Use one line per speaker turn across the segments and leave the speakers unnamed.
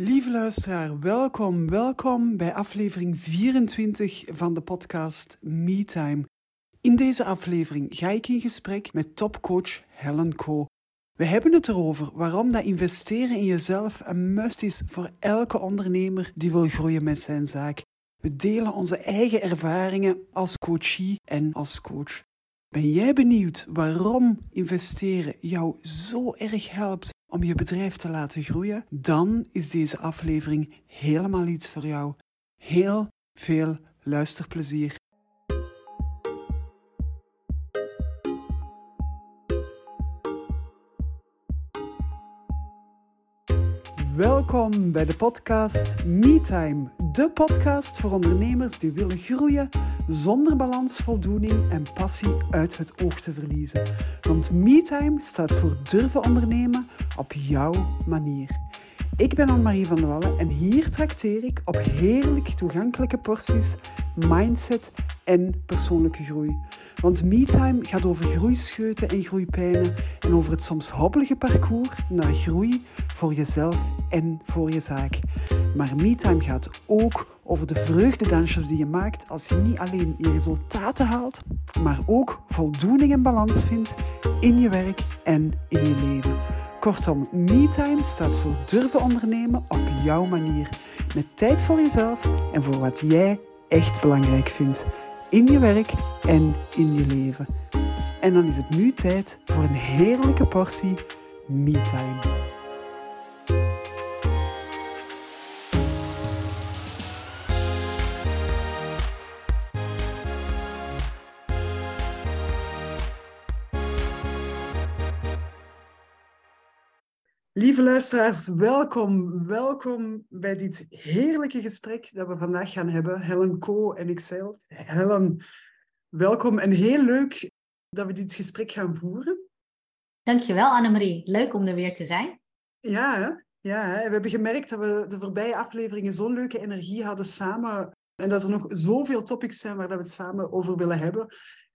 Lieve luisteraar, welkom, welkom bij aflevering 24 van de podcast MeTime. In deze aflevering ga ik in gesprek met topcoach Helen Co. We hebben het erover waarom dat investeren in jezelf een must is voor elke ondernemer die wil groeien met zijn zaak. We delen onze eigen ervaringen als coachie en als coach. Ben jij benieuwd waarom investeren jou zo erg helpt om je bedrijf te laten groeien? Dan is deze aflevering helemaal iets voor jou. Heel veel luisterplezier. Welkom bij de podcast MeTime, de podcast voor ondernemers die willen groeien zonder balans, voldoening en passie uit het oog te verliezen. Want MeTime staat voor durven ondernemen op jouw manier. Ik ben Anne-Marie van der Wallen en hier trakteer ik op heerlijk toegankelijke porties mindset en persoonlijke groei. Want MeTime gaat over groeischeuten en groeipijnen en over het soms hobbelige parcours naar groei voor jezelf en voor je zaak. Maar MeTime gaat ook over de vreugdedansjes die je maakt als je niet alleen je resultaten haalt, maar ook voldoening en balans vindt in je werk en in je leven. Kortom, MeTime staat voor durven ondernemen op jouw manier. Met tijd voor jezelf en voor wat jij echt belangrijk vindt. In je werk en in je leven. En dan is het nu tijd voor een heerlijke portie MeTime. Lieve luisteraars, welkom, welkom bij dit heerlijke gesprek dat we vandaag gaan hebben. Helen Co en ikzelf. Helen, welkom en heel leuk dat we dit gesprek gaan voeren.
Dankjewel Annemarie, leuk om er weer te zijn.
Ja, hè? ja hè? we hebben gemerkt dat we de voorbije afleveringen zo'n leuke energie hadden samen en dat er nog zoveel topics zijn waar we het samen over willen hebben.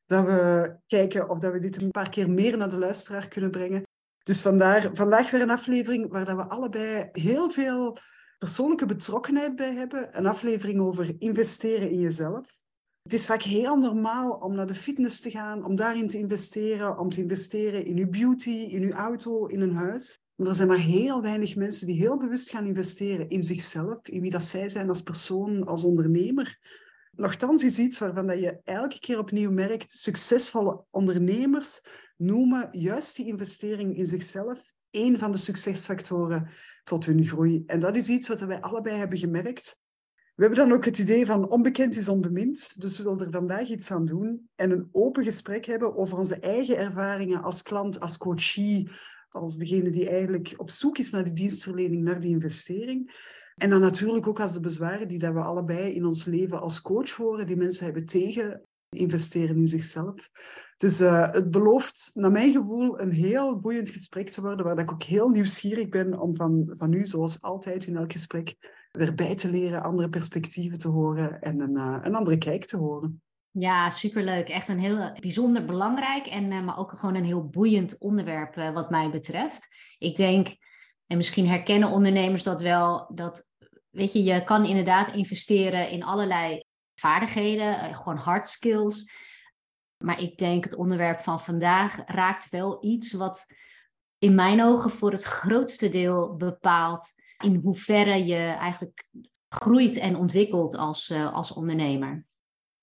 Dat we kijken of dat we dit een paar keer meer naar de luisteraar kunnen brengen. Dus vandaar, vandaag weer een aflevering waar dat we allebei heel veel persoonlijke betrokkenheid bij hebben. Een aflevering over investeren in jezelf. Het is vaak heel normaal om naar de fitness te gaan, om daarin te investeren, om te investeren in je beauty, in je auto, in een huis. Maar er zijn maar heel weinig mensen die heel bewust gaan investeren in zichzelf, in wie dat zij zijn als persoon, als ondernemer. Nochtans is iets waarvan je elke keer opnieuw merkt, succesvolle ondernemers noemen juist die investering in zichzelf een van de succesfactoren tot hun groei. En dat is iets wat wij allebei hebben gemerkt. We hebben dan ook het idee van onbekend is onbemind, dus we willen er vandaag iets aan doen en een open gesprek hebben over onze eigen ervaringen als klant, als coachie, als degene die eigenlijk op zoek is naar die dienstverlening, naar die investering. En dan natuurlijk ook als de bezwaren die dat we allebei in ons leven als coach horen, die mensen hebben tegen investeren in zichzelf. Dus uh, het belooft, naar mijn gevoel, een heel boeiend gesprek te worden, waar ik ook heel nieuwsgierig ben om van, van u, zoals altijd in elk gesprek, weer bij te leren, andere perspectieven te horen en een, uh, een andere kijk te horen.
Ja, superleuk. Echt een heel bijzonder belangrijk en uh, maar ook gewoon een heel boeiend onderwerp wat mij betreft. Ik denk, en misschien herkennen ondernemers dat wel, dat weet je, je kan inderdaad investeren in allerlei vaardigheden, eh, gewoon hard skills. Maar ik denk het onderwerp van vandaag raakt wel iets wat in mijn ogen voor het grootste deel bepaalt in hoeverre je eigenlijk groeit en ontwikkelt als, uh, als ondernemer.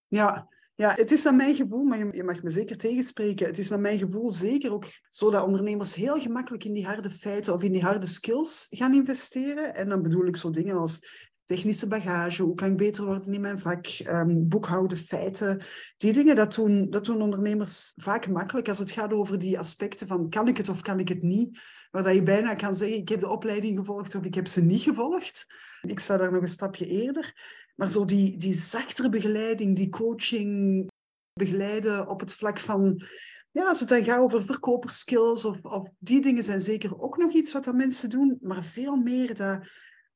Ja, ja, het is naar mijn gevoel, maar je, mag me zeker tegenspreken. Het is naar mijn gevoel zeker ook zo dat ondernemers heel gemakkelijk in die harde feiten of in die harde skills gaan investeren. En dan bedoel ik zo dingen als technische bagage, hoe kan ik beter worden in mijn vak, um, boekhouden, feiten. Die dingen, dat doen, dat doen ondernemers vaak makkelijk als het gaat over die aspecten van kan ik het of kan ik het niet. Waar je bijna kan zeggen, ik heb de opleiding gevolgd of ik heb ze niet gevolgd. Ik sta daar nog een stapje eerder. Maar zo die, die zachtere begeleiding, die coaching, begeleiden op het vlak van ja, als het dan gaat over verkoperskills of, of die dingen zijn zeker ook nog iets wat dat mensen doen, maar veel meer dat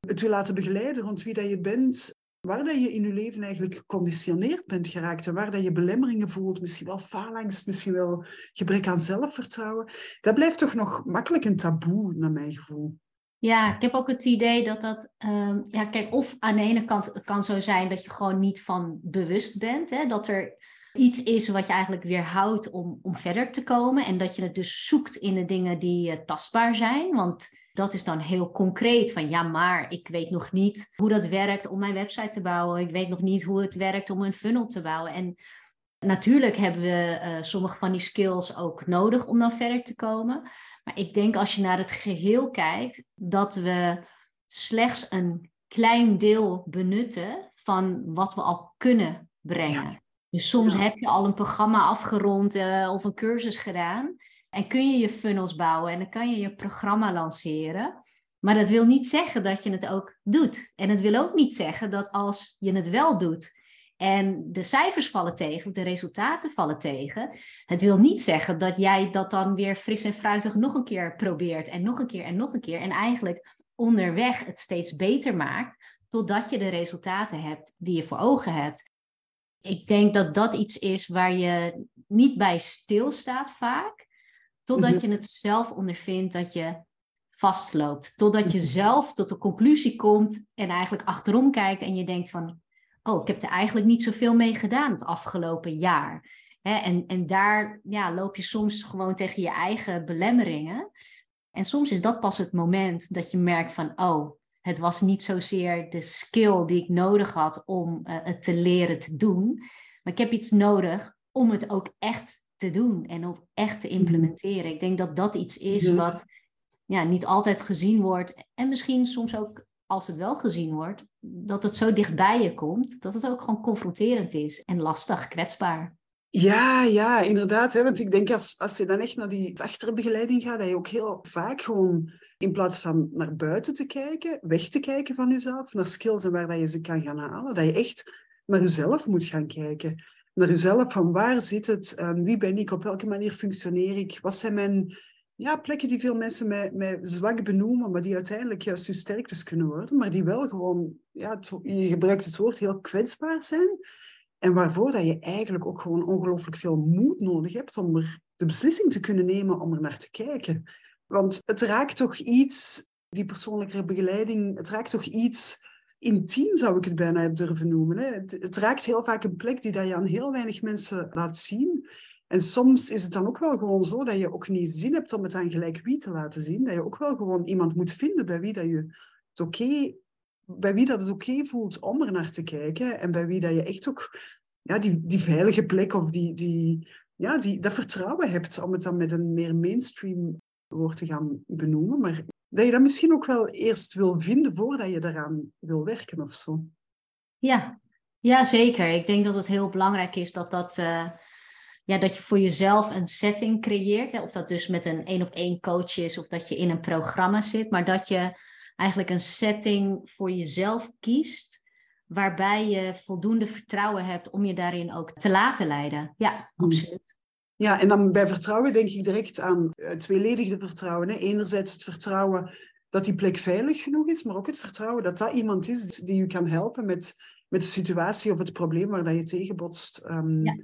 het wil laten begeleiden rond wie dat je bent, waar dat je in je leven eigenlijk geconditioneerd bent geraakt en waar dat je belemmeringen voelt, misschien wel faalangst, misschien wel gebrek aan zelfvertrouwen, dat blijft toch nog makkelijk een taboe, naar mijn gevoel.
Ja, ik heb ook het idee dat dat, ehm, ja, kijk, of aan de ene kant het kan zo zijn dat je gewoon niet van bewust bent, hè, dat er iets is wat je eigenlijk weerhoudt om, om verder te komen en dat je het dus zoekt in de dingen die uh, tastbaar zijn, want dat is dan heel concreet van ja, maar ik weet nog niet hoe dat werkt om mijn website te bouwen, ik weet nog niet hoe het werkt om een funnel te bouwen en Natuurlijk hebben we uh, sommige van die skills ook nodig om dan verder te komen. Maar ik denk als je naar het geheel kijkt, dat we slechts een klein deel benutten van wat we al kunnen brengen. Dus soms heb je al een programma afgerond uh, of een cursus gedaan. En kun je je funnels bouwen en dan kan je je programma lanceren. Maar dat wil niet zeggen dat je het ook doet. En het wil ook niet zeggen dat als je het wel doet, en de cijfers vallen tegen, de resultaten vallen tegen. Het wil niet zeggen dat jij dat dan weer fris en fruitig nog een keer probeert en nog een keer en nog een keer. En eigenlijk onderweg het steeds beter maakt, totdat je de resultaten hebt die je voor ogen hebt. Ik denk dat dat iets is waar je niet bij stilstaat vaak, totdat mhm. je het zelf ondervindt dat je vastloopt. Totdat je mhm. zelf tot de conclusie komt en eigenlijk achterom kijkt en je denkt van, oh, ik heb er eigenlijk niet zoveel mee gedaan het afgelopen jaar. en, en daar ja, loop je soms gewoon tegen je eigen belemmeringen. En soms is dat pas het moment dat je merkt van, oh, het was niet zozeer de skill die ik nodig had om uh, het te leren te doen. Maar ik heb iets nodig om het ook echt te doen en ook echt te mhm. implementeren. Ik denk dat dat iets is mhm. wat ja, niet altijd gezien wordt en misschien soms ook als het wel gezien wordt, dat het zo dichtbij je komt, dat het ook gewoon confronterend is en lastig, kwetsbaar.
Ja, ja, inderdaad. Hè? Want ik denk als, als je dan echt naar die achterbegeleiding gaat, dat je ook heel vaak gewoon in plaats van naar buiten te kijken, weg te kijken van jezelf, naar skills en waar dat je ze kan gaan halen, dat je echt naar jezelf moet gaan kijken. Naar jezelf, van waar zit het, um, wie ben ik, op welke manier functioneer ik, wat zijn mijn ja, plekken die veel mensen met, met zwak benoemen, maar die uiteindelijk juist hun sterktes kunnen worden, maar die wel gewoon, ja, je gebruikt het woord, heel kwetsbaar zijn. En waarvoor dat je eigenlijk ook gewoon ongelooflijk veel moed nodig hebt om er de beslissing te kunnen nemen om er naar te kijken. Want het raakt toch iets, die persoonlijke begeleiding, het raakt toch iets intiem, zou ik het bijna durven noemen. Hè? Het, het raakt heel vaak een plek die dat je aan heel weinig mensen laat zien. En soms is het dan ook wel gewoon zo dat je ook niet zin hebt om het aan gelijk wie te laten zien. Dat je ook wel gewoon iemand moet vinden bij wie dat je het oké, bij wie dat het oké voelt om er naar te kijken. En bij wie dat je echt ook ja, die, die veilige plek of die, die, ja, die, dat vertrouwen hebt om het dan met een meer mainstream woord te gaan benoemen. Maar dat je dat misschien ook wel eerst wil vinden voordat je daaraan wil werken of zo.
Ja, ja zeker. Ik denk dat het heel belangrijk is dat dat. Uh ja, dat je voor jezelf een setting creëert. Hè, of dat dus met een één op één coach is of dat je in een programma zit. Maar dat je eigenlijk een setting voor jezelf kiest. Waarbij je voldoende vertrouwen hebt om je daarin ook te laten leiden. Ja, hmm. absoluut.
Ja, en dan bij vertrouwen denk ik direct aan het tweeledige vertrouwen. Hè. Enerzijds het vertrouwen dat die plek veilig genoeg is, maar ook het vertrouwen dat dat iemand is die je kan helpen met, met de situatie of het probleem waar dat je tegenbotst. Um, ja.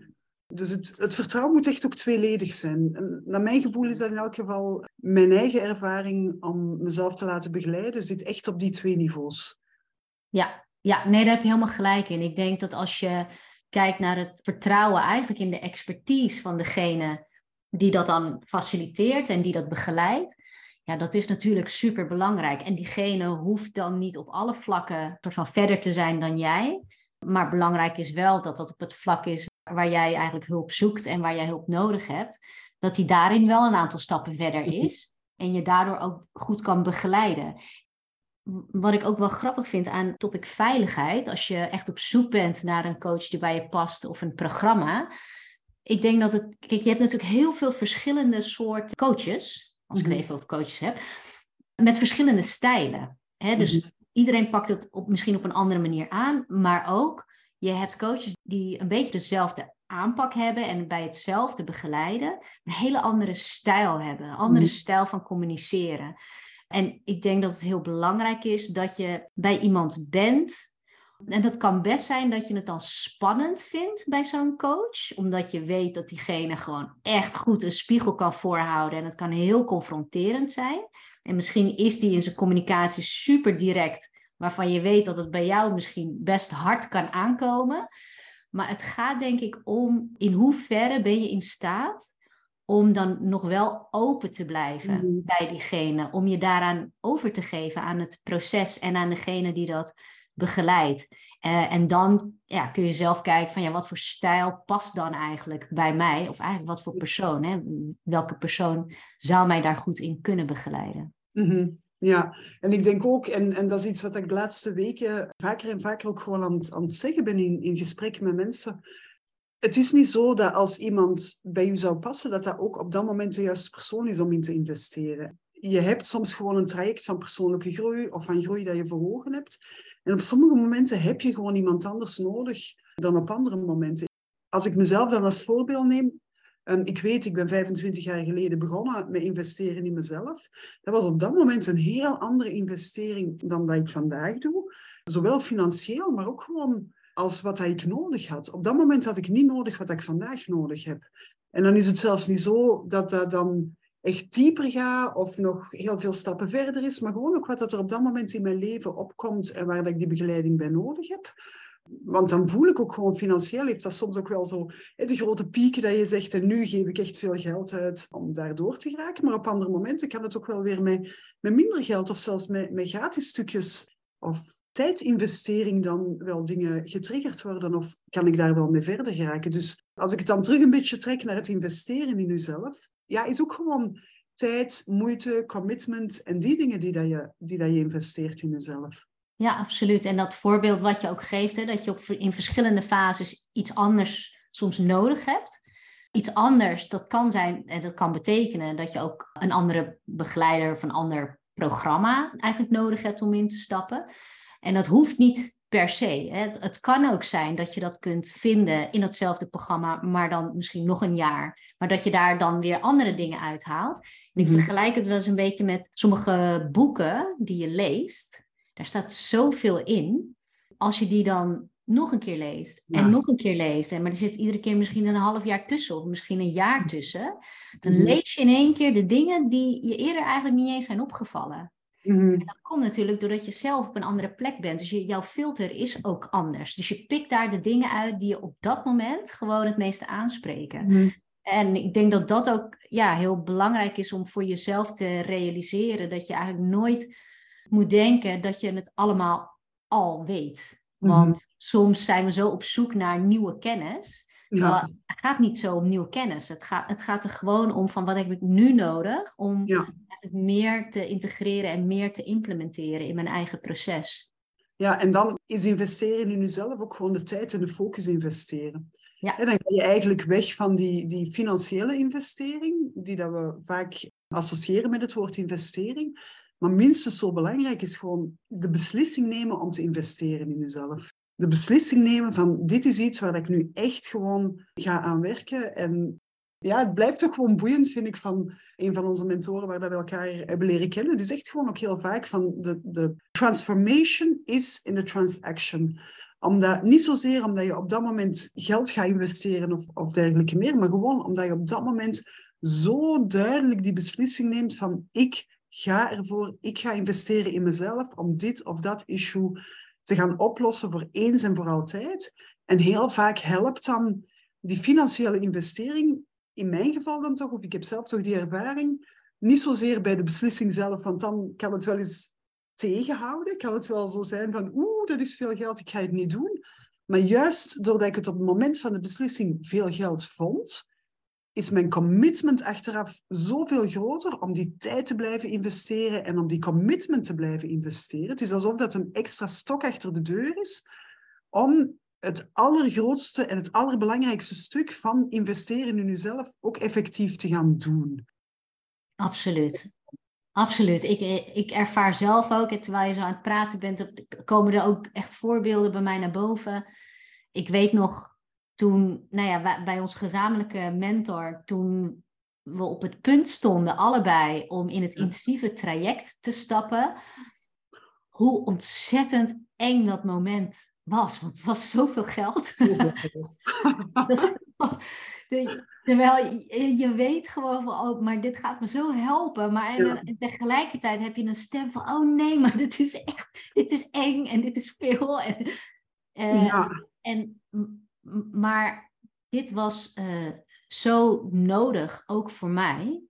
Dus het, het, vertrouwen moet echt ook tweeledig zijn. En naar mijn gevoel is dat in elk geval mijn eigen ervaring om mezelf te laten begeleiden, zit echt op die twee niveaus.
Ja, ja, nee, daar heb je helemaal gelijk in. Ik denk dat als je kijkt naar het vertrouwen eigenlijk in de expertise van degene die dat dan faciliteert en die dat begeleidt, ja, dat is natuurlijk super belangrijk. En diegene hoeft dan niet op alle vlakken van verder te zijn dan jij. Maar belangrijk is wel dat dat op het vlak is waar jij eigenlijk hulp zoekt en waar jij hulp nodig hebt, dat die daarin wel een aantal stappen verder mhm. is en je daardoor ook goed kan begeleiden. Wat ik ook wel grappig vind aan topic veiligheid, als je echt op zoek bent naar een coach die bij je past of een programma. Ik denk dat het, kijk, je hebt natuurlijk heel veel verschillende soorten coaches, als ik het mhm. even over coaches heb, met verschillende stijlen. Hè? Dus mhm. iedereen pakt het op, misschien op een andere manier aan, maar ook je hebt coaches die een beetje dezelfde aanpak hebben en bij hetzelfde begeleiden, een hele andere stijl hebben, een andere mhm. stijl van communiceren. En ik denk dat het heel belangrijk is dat je bij iemand bent En dat kan best zijn dat je het dan spannend vindt bij zo'n coach, omdat je weet dat diegene gewoon echt goed een spiegel kan voorhouden en het kan heel confronterend zijn. En misschien is die in zijn communicatie super direct, waarvan je weet dat het bij jou misschien best hard kan aankomen. Maar het gaat denk ik om in hoeverre ben je in staat om dan nog wel open te blijven
Mhm.
bij diegene, om je daaraan over te geven aan het proces en aan degene die dat begeleidt. Eh, en dan ja, kun je zelf kijken van ja, wat voor stijl past dan eigenlijk bij mij? Of eigenlijk wat voor persoon? Hè? Welke persoon zou mij daar goed in kunnen begeleiden?
Mhm. Ja, en ik denk ook, en, en dat is iets wat ik de laatste weken vaker en vaker ook gewoon aan, het- aan het zeggen ben in, in gesprekken met mensen. Het is niet zo dat als iemand bij u zou passen, dat dat ook op dat moment de juiste persoon is om in te investeren. Je hebt soms gewoon een traject van persoonlijke groei of van groei dat je voor hebt. En op sommige momenten heb je gewoon iemand anders nodig dan op andere momenten. Als ik mezelf dan als voorbeeld neem, Ehm, ik weet, ik ben 25 jaar geleden begonnen met investeren in mezelf. Dat was op dat moment een heel andere investering dan dat ik vandaag doe. Zowel financieel, maar ook gewoon als wat ik nodig had. Op dat moment had ik niet nodig wat ik vandaag nodig heb. En dan is het zelfs niet zo dat dat dan echt dieper gaat of nog heel veel stappen verder is, maar gewoon ook wat er op dat moment in mijn leven opkomt en waar dat ik die begeleiding bij nodig heb. Want dan voel ik ook gewoon financieel, heeft dat soms ook wel zo de grote pieken dat je zegt, en nu geef ik echt veel geld uit om daardoor te geraken. Maar op andere momenten kan het ook wel weer met, met minder geld of zelfs met, met gratis stukjes of tijdinvestering dan wel dingen getriggerd worden of kan ik daar wel mee verder geraken. Dus als ik het dan terug een beetje trek naar het investeren in jezelf, ja, is ook gewoon tijd, moeite, commitment en die dingen die, dat je, die dat je investeert in jezelf.
Ja, absoluut. En dat voorbeeld wat je ook geeft, hè, dat je op, in verschillende fases iets anders soms nodig hebt. Iets anders, dat kan zijn en dat kan betekenen dat je ook een andere begeleider of een ander programma eigenlijk nodig hebt om in te stappen. En dat hoeft niet per se. Het, het kan ook zijn dat je dat kunt vinden in datzelfde programma, maar dan misschien nog een jaar. Maar dat je daar dan weer andere dingen uithaalt. En ik
Mhm.
vergelijk het wel eens een beetje met sommige boeken die je leest. Daar staat zoveel in. Als je die dan nog een keer leest en
Ja.
nog een keer leest, en maar er zit iedere keer misschien een half jaar tussen of misschien een jaar tussen, dan
Mhm.
lees je in één keer de dingen die je eerder eigenlijk niet eens zijn opgevallen. En dat komt natuurlijk doordat je zelf op een andere plek bent. Dus je, jouw filter is ook anders. Dus je pikt daar de dingen uit die je op dat moment gewoon het meeste aanspreken.
Mhm.
En ik denk dat dat ook ja, heel belangrijk is om voor jezelf te realiseren. Dat je eigenlijk nooit moet denken dat je het allemaal al weet.
Mhm.
Want soms zijn we zo op zoek naar nieuwe kennis.
Ja.
het gaat niet zo om nieuwe kennis. Het gaat, het gaat er gewoon om van wat heb ik nu nodig om
Ja.
Het meer te integreren en meer te implementeren in mijn eigen proces.
Ja, en dan is investeren in jezelf ook gewoon de tijd en de focus investeren.
Ja.
En dan ga je eigenlijk weg van die, die financiële investering, die dat we vaak associëren met het woord investering. Maar minstens zo belangrijk is gewoon de beslissing nemen om te investeren in jezelf. De beslissing nemen van dit is iets waar ik nu echt gewoon ga aan werken. En ja, het blijft toch gewoon boeiend, vind ik, van een van onze mentoren waar we elkaar hebben leren kennen. Die zegt gewoon ook heel vaak van de, de transformation is in the transaction. Omdat, niet zozeer omdat je op dat moment geld gaat investeren of, of dergelijke meer, maar gewoon omdat je op dat moment zo duidelijk die beslissing neemt van ik ga ervoor, ik ga investeren in mezelf om dit of dat issue te gaan oplossen voor eens en voor altijd. En heel vaak helpt dan die financiële investering, in mijn geval dan toch, of ik heb zelf toch die ervaring, niet zozeer bij de beslissing zelf, want dan kan het wel eens tegenhouden. Kan het wel zo zijn van, oeh, dat is veel geld, ik ga het niet doen. Maar juist doordat ik het op het moment van de beslissing veel geld vond, is mijn commitment achteraf zoveel groter om die tijd te blijven investeren en om die commitment te blijven investeren. Het is alsof dat een extra stok achter de deur is om het allergrootste en het allerbelangrijkste stuk van investeren in jezelf ook effectief te gaan doen.
Absoluut. Absoluut. Ik, ik ervaar zelf ook, en terwijl je zo aan het praten bent, komen er ook echt voorbeelden bij mij naar boven. Ik weet nog toen, nou ja, bij ons gezamenlijke mentor, toen we op het punt stonden, allebei, om in het intensieve traject te stappen, hoe ontzettend eng dat moment was. Want het was zoveel geld. terwijl je, je, weet gewoon van, oh, maar dit gaat me zo helpen. Maar en, tegelijkertijd heb je een stem van, oh nee, maar dit is echt, dit is eng en dit is veel. En, uh, ja. en, maar dit was uh, zo nodig, ook voor mij,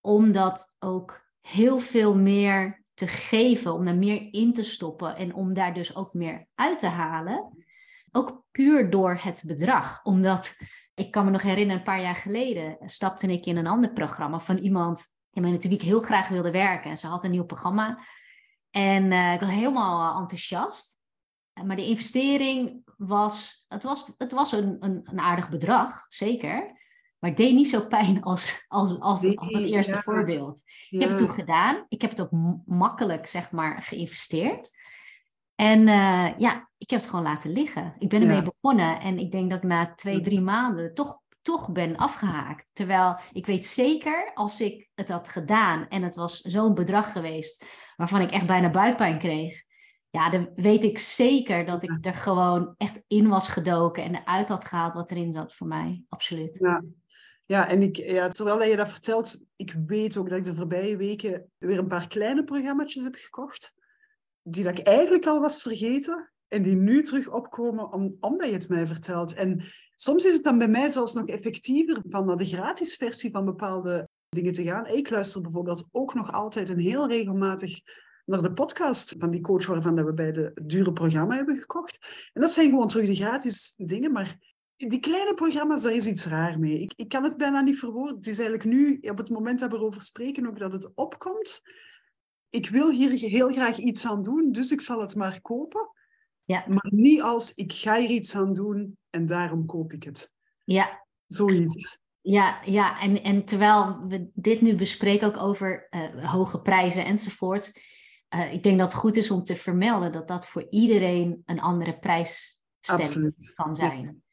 omdat ook heel veel meer te geven, om daar meer in te stoppen en om daar dus ook meer uit te halen. Ook puur door het bedrag. Omdat ik kan me nog herinneren, een paar jaar geleden stapte ik in een ander programma van iemand met wie ik heel graag wilde werken. En ze had een nieuw programma. En uh, ik was helemaal enthousiast. Maar de investering was, het was, het was een, een, een aardig bedrag, zeker. Maar het deed niet zo pijn als, als, als, als het eerste voorbeeld. Ik heb het toen gedaan. Ik heb het ook makkelijk, zeg maar, geïnvesteerd. En uh, ja, ik heb het gewoon laten liggen. Ik ben ermee begonnen. En ik denk dat ik na twee, drie maanden toch, toch ben afgehaakt. Terwijl ik weet zeker, als ik het had gedaan en het was zo'n bedrag geweest waarvan ik echt bijna buikpijn kreeg. Ja, dan weet ik zeker dat ik er gewoon echt in was gedoken en eruit had gehaald wat erin zat voor mij. Absoluut.
Ja, ja, en ik, ja, terwijl je dat vertelt, ik weet ook dat ik de voorbije weken weer een paar kleine programma's heb gekocht, die dat ik eigenlijk al was vergeten en die nu terug opkomen om, omdat je het mij vertelt. En soms is het dan bij mij zelfs nog effectiever van naar de gratis versie van bepaalde dingen te gaan. Ik luister bijvoorbeeld ook nog altijd en heel regelmatig naar de podcast van die coach waarvan we bij de dure programma hebben gekocht. En dat zijn gewoon terug de gratis dingen, maar die kleine programma's, daar is iets raar mee. Ik, ik kan het bijna niet verwoorden. Het is eigenlijk nu, op het moment dat we erover spreken, ook dat het opkomt. Ik wil hier heel graag iets aan doen, dus ik zal het maar kopen. Ja. Maar niet als ik ga hier iets aan doen en daarom koop ik het.
Ja.
Zoiets.
Ja, ja. En, en terwijl we dit nu bespreken ook over uh, hoge prijzen enzovoort. Uh, ik denk dat het goed is om te vermelden dat dat voor iedereen een andere prijsstelling kan zijn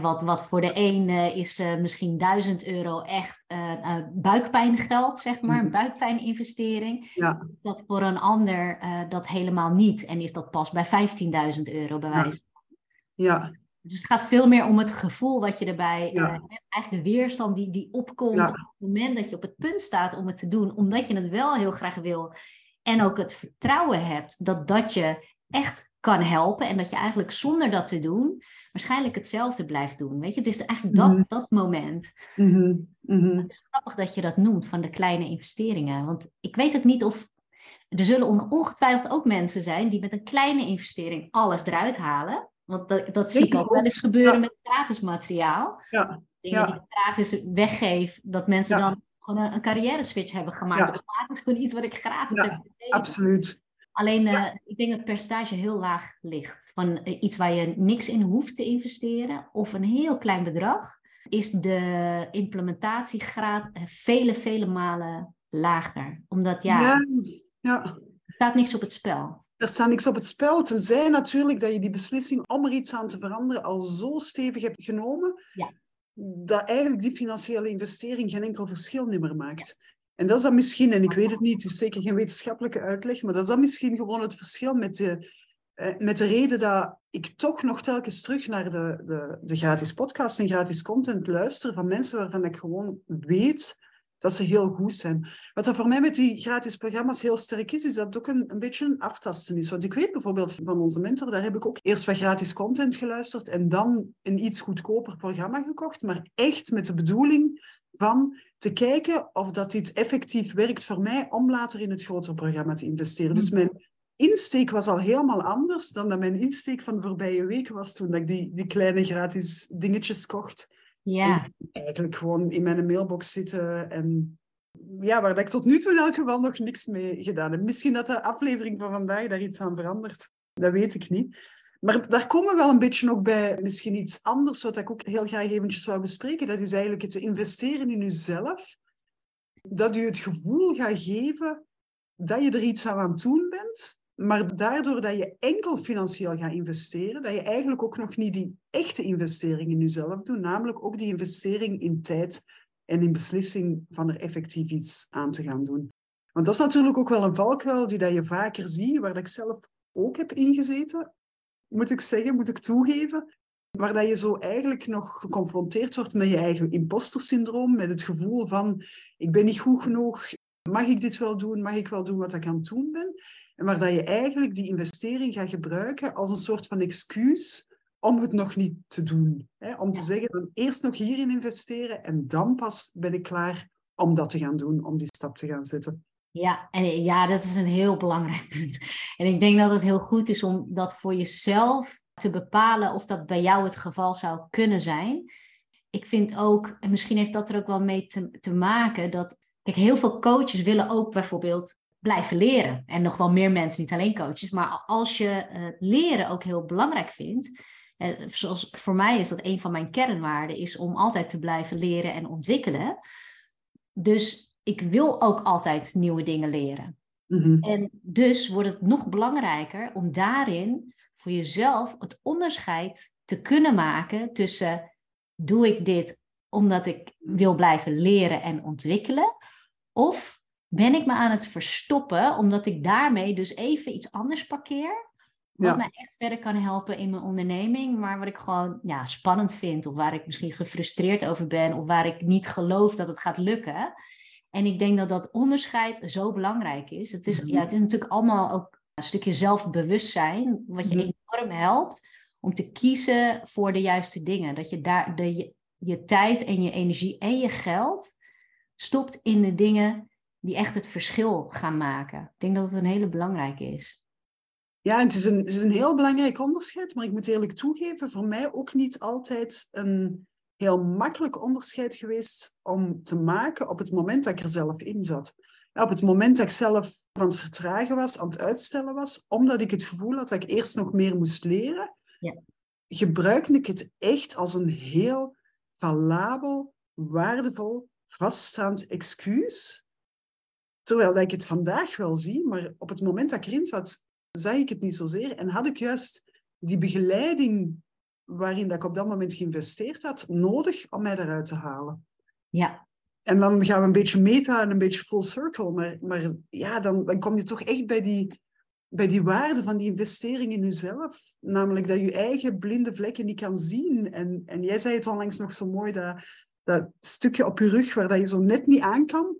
wat, wat voor de een uh, is uh, misschien 1000 euro echt uh, buikpijngeld, zeg maar, een buikpijninvestering. Ja. Is dat voor een ander dat helemaal niet en is dat pas bij 15.000 euro bij wijze van.
Ja.
Dus het gaat veel meer om het gevoel wat je erbij ja. eigenlijk de weerstand die, die opkomt op het moment dat je op het punt staat om het te doen, omdat je het wel heel graag wil en ook het vertrouwen hebt dat dat je echt kan helpen en dat je eigenlijk zonder dat te doen waarschijnlijk hetzelfde blijft doen. Weet je, het is eigenlijk dat, mhm. dat moment. Mhm. Mhm. Het is grappig dat je dat noemt van de kleine investeringen. Want ik weet ook niet of. Er zullen ongetwijfeld ook mensen zijn die met een kleine investering alles eruit halen. Want dat, dat zie ik ook wel eens gebeuren met gratis materiaal. Ja. Dingen die ik gratis weggeef, dat mensen dan gewoon een, carrière switch hebben gemaakt. Ja. Gratis gewoon iets wat ik gratis heb gegeven.
Absoluut.
Alleen, uh, ik denk dat het percentage heel laag ligt. Van uh, iets waar je niks in hoeft te investeren of een heel klein bedrag, is de implementatiegraad uh, vele, vele malen lager. Omdat ja, ja, ja, er staat niks op het spel.
Er staat niks op het spel, tenzij natuurlijk dat je die beslissing om er iets aan te veranderen al zo stevig hebt genomen, ja. dat eigenlijk die financiële investering geen enkel verschil meer maakt. En dat is dan misschien, en ik weet het niet, het is zeker geen wetenschappelijke uitleg, maar dat is dan misschien gewoon het verschil met de, eh, met de reden dat ik toch nog telkens terug naar de, de, de gratis podcast en gratis content luister van mensen waarvan ik gewoon weet dat ze heel goed zijn. Wat er voor mij met die gratis programma's heel sterk is, is dat het ook een, een beetje een aftasten is. Want ik weet bijvoorbeeld van onze mentor, daar heb ik ook eerst wat gratis content geluisterd en dan een iets goedkoper programma gekocht, maar echt met de bedoeling van te kijken of dat dit effectief werkt voor mij om later in het grotere programma te investeren. Dus mijn insteek was al helemaal anders dan dat mijn insteek van de voorbije weken was toen ik die, die kleine gratis dingetjes kocht.
Ja.
eigenlijk gewoon in mijn mailbox zitten en ja, waar ik tot nu toe in elk geval nog niks mee gedaan heb. Misschien dat de aflevering van vandaag daar iets aan verandert. Dat weet ik niet. Maar daar komen we wel een beetje ook bij misschien iets anders, wat ik ook heel graag eventjes wou bespreken. Dat is eigenlijk het investeren in jezelf. Dat je het gevoel gaat geven dat je er iets aan het doen bent, maar daardoor dat je enkel financieel gaat investeren, dat je eigenlijk ook nog niet die echte investering in jezelf doet, namelijk ook die investering in tijd en in beslissing van er effectief iets aan te gaan doen. Want dat is natuurlijk ook wel een valkuil die dat je vaker ziet, waar ik zelf ook heb ingezeten moet ik zeggen, moet ik toegeven. Waar dat je zo eigenlijk nog geconfronteerd wordt met je eigen impostersyndroom, met het gevoel van ik ben niet goed genoeg, mag ik dit wel doen, mag ik wel doen wat ik aan het doen ben. En waar dat je eigenlijk die investering gaat gebruiken als een soort van excuus om het nog niet te doen. Hè? Om te zeggen, dan eerst nog hierin investeren en dan pas ben ik klaar om dat te gaan doen, om die stap te gaan zetten.
Ja, en ja, dat is een heel belangrijk punt. En ik denk dat het heel goed is om dat voor jezelf te bepalen of dat bij jou het geval zou kunnen zijn. Ik vind ook, en misschien heeft dat er ook wel mee te, maken, dat kijk, heel veel coaches willen ook bijvoorbeeld blijven leren. En nog wel meer mensen, niet alleen coaches. Maar als je uh, leren ook heel belangrijk vindt, uh, zoals voor mij is dat een van mijn kernwaarden, is om altijd te blijven leren en ontwikkelen. Dus ik wil ook altijd nieuwe dingen leren. Mhm. En dus wordt het nog belangrijker om daarin voor jezelf het onderscheid te kunnen maken tussen doe ik dit omdat ik wil blijven leren en ontwikkelen, of ben ik me aan het verstoppen omdat ik daarmee dus even iets anders parkeer, wat mij echt verder kan helpen in mijn onderneming, maar wat ik gewoon ja, spannend vind, of waar ik misschien gefrustreerd over ben, of waar ik niet geloof dat het gaat lukken. En ik denk dat dat onderscheid zo belangrijk is. Het is, ja, het is natuurlijk allemaal ook een stukje zelfbewustzijn, wat je enorm helpt om te kiezen voor de juiste dingen. Dat je daar de, je, je tijd en je energie en je geld stopt in de dingen die echt het verschil gaan maken. Ik denk dat het een hele belangrijke is.
Ja, het is, een, het is een heel belangrijk onderscheid, maar ik moet eerlijk toegeven, voor mij ook niet altijd een heel makkelijk onderscheid geweest om te maken op het moment dat ik er zelf in zat. Op het moment dat ik zelf aan het vertragen was, aan het uitstellen was, omdat ik het gevoel had dat ik eerst nog meer moest leren, ja. gebruikte ik het echt als een heel valabel, waardevol, vaststaand excuus. Terwijl dat ik het vandaag wel zie, maar op het moment dat ik erin zat, zag ik het niet zozeer. En had ik juist die begeleiding waarin dat ik op dat moment geïnvesteerd had, nodig om mij eruit te halen.
Ja.
En dan gaan we een beetje meta en een beetje full circle. Maar, maar ja, dan, dan kom je toch echt bij die, bij die waarde van die investering in jezelf. Namelijk dat je eigen blinde vlekken niet kan zien. En, en jij zei het onlangs nog zo mooi, dat, dat stukje op je rug waar dat je zo net niet aan kan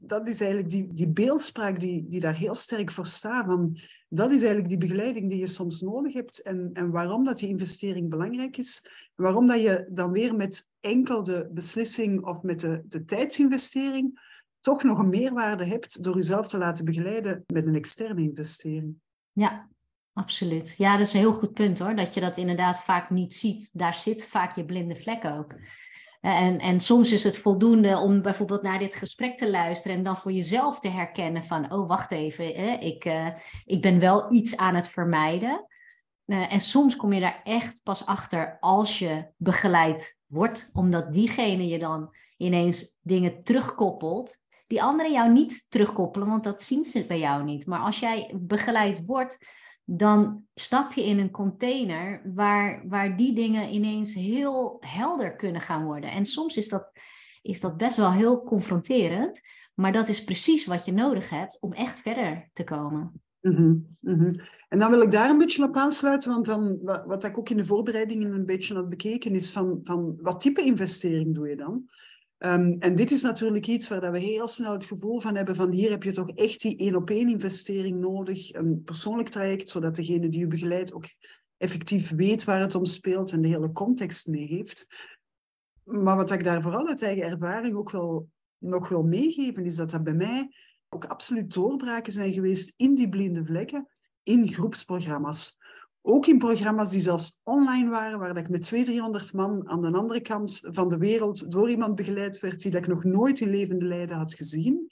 dat is eigenlijk die, die beeldspraak die, die daar heel sterk voor staat. Van, dat is eigenlijk die begeleiding die je soms nodig hebt en, en waarom dat die investering belangrijk is. Waarom dat je dan weer met enkel de beslissing of met de, de tijdsinvestering toch nog een meerwaarde hebt door jezelf te laten begeleiden met een externe investering.
Ja, absoluut. Ja, dat is een heel goed punt hoor. Dat je dat inderdaad vaak niet ziet. Daar zit vaak je blinde vlek ook. En, en soms is het voldoende om bijvoorbeeld naar dit gesprek te luisteren en dan voor jezelf te herkennen van, oh wacht even, ik, uh, ik ben wel iets aan het vermijden. Uh, en soms kom je daar echt pas achter als je begeleid wordt, omdat diegene je dan ineens dingen terugkoppelt die anderen jou niet terugkoppelen, want dat zien ze bij jou niet. Maar als jij begeleid wordt, dan stap je in een container waar, waar die dingen ineens heel helder kunnen gaan worden. En soms is dat, is dat best wel heel confronterend, maar dat is precies wat je nodig hebt om echt verder te komen.
Mm -hmm, En dan wil ik daar een beetje op aansluiten, want dan, wat, wat ik ook in de voorbereidingen een beetje had bekeken, is van, van wat type investering doe je dan? Um, en dit is natuurlijk iets waar dat we heel snel het gevoel van hebben van hier heb je toch echt die één-op-één investering nodig, een persoonlijk traject, zodat degene die u begeleidt ook effectief weet waar het om speelt en de hele context mee heeft. Maar wat ik daar vooral uit eigen ervaring ook wel nog wil meegeven, is dat dat bij mij ook absoluut doorbraken zijn geweest in die blinde vlekken, in groepsprogramma's. Ook in programma's die zelfs online waren, waar ik met 200, 300 man aan de andere kant van de wereld door iemand begeleid werd die ik nog nooit in levende lijden had gezien.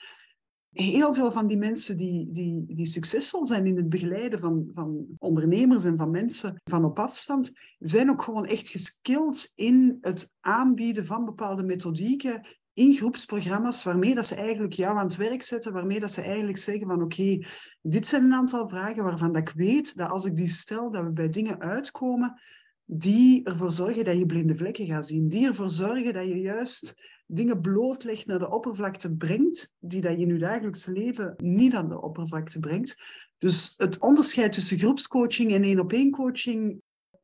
Heel veel van die mensen die, die, die succesvol zijn in het begeleiden van, van ondernemers en van mensen van op afstand, zijn ook gewoon echt geskilled in het aanbieden van bepaalde methodieken in groepsprogramma's waarmee dat ze eigenlijk jou aan het werk zetten, waarmee dat ze eigenlijk zeggen van oké, dit zijn een aantal vragen waarvan dat ik weet dat als ik die stel, dat we bij dingen uitkomen die ervoor zorgen dat je blinde vlekken gaat zien, die ervoor zorgen dat je juist dingen blootlegt naar de oppervlakte brengt, die dat je in je dagelijks leven niet aan de oppervlakte brengt, Dus het onderscheid tussen groepscoaching en één-op-één coaching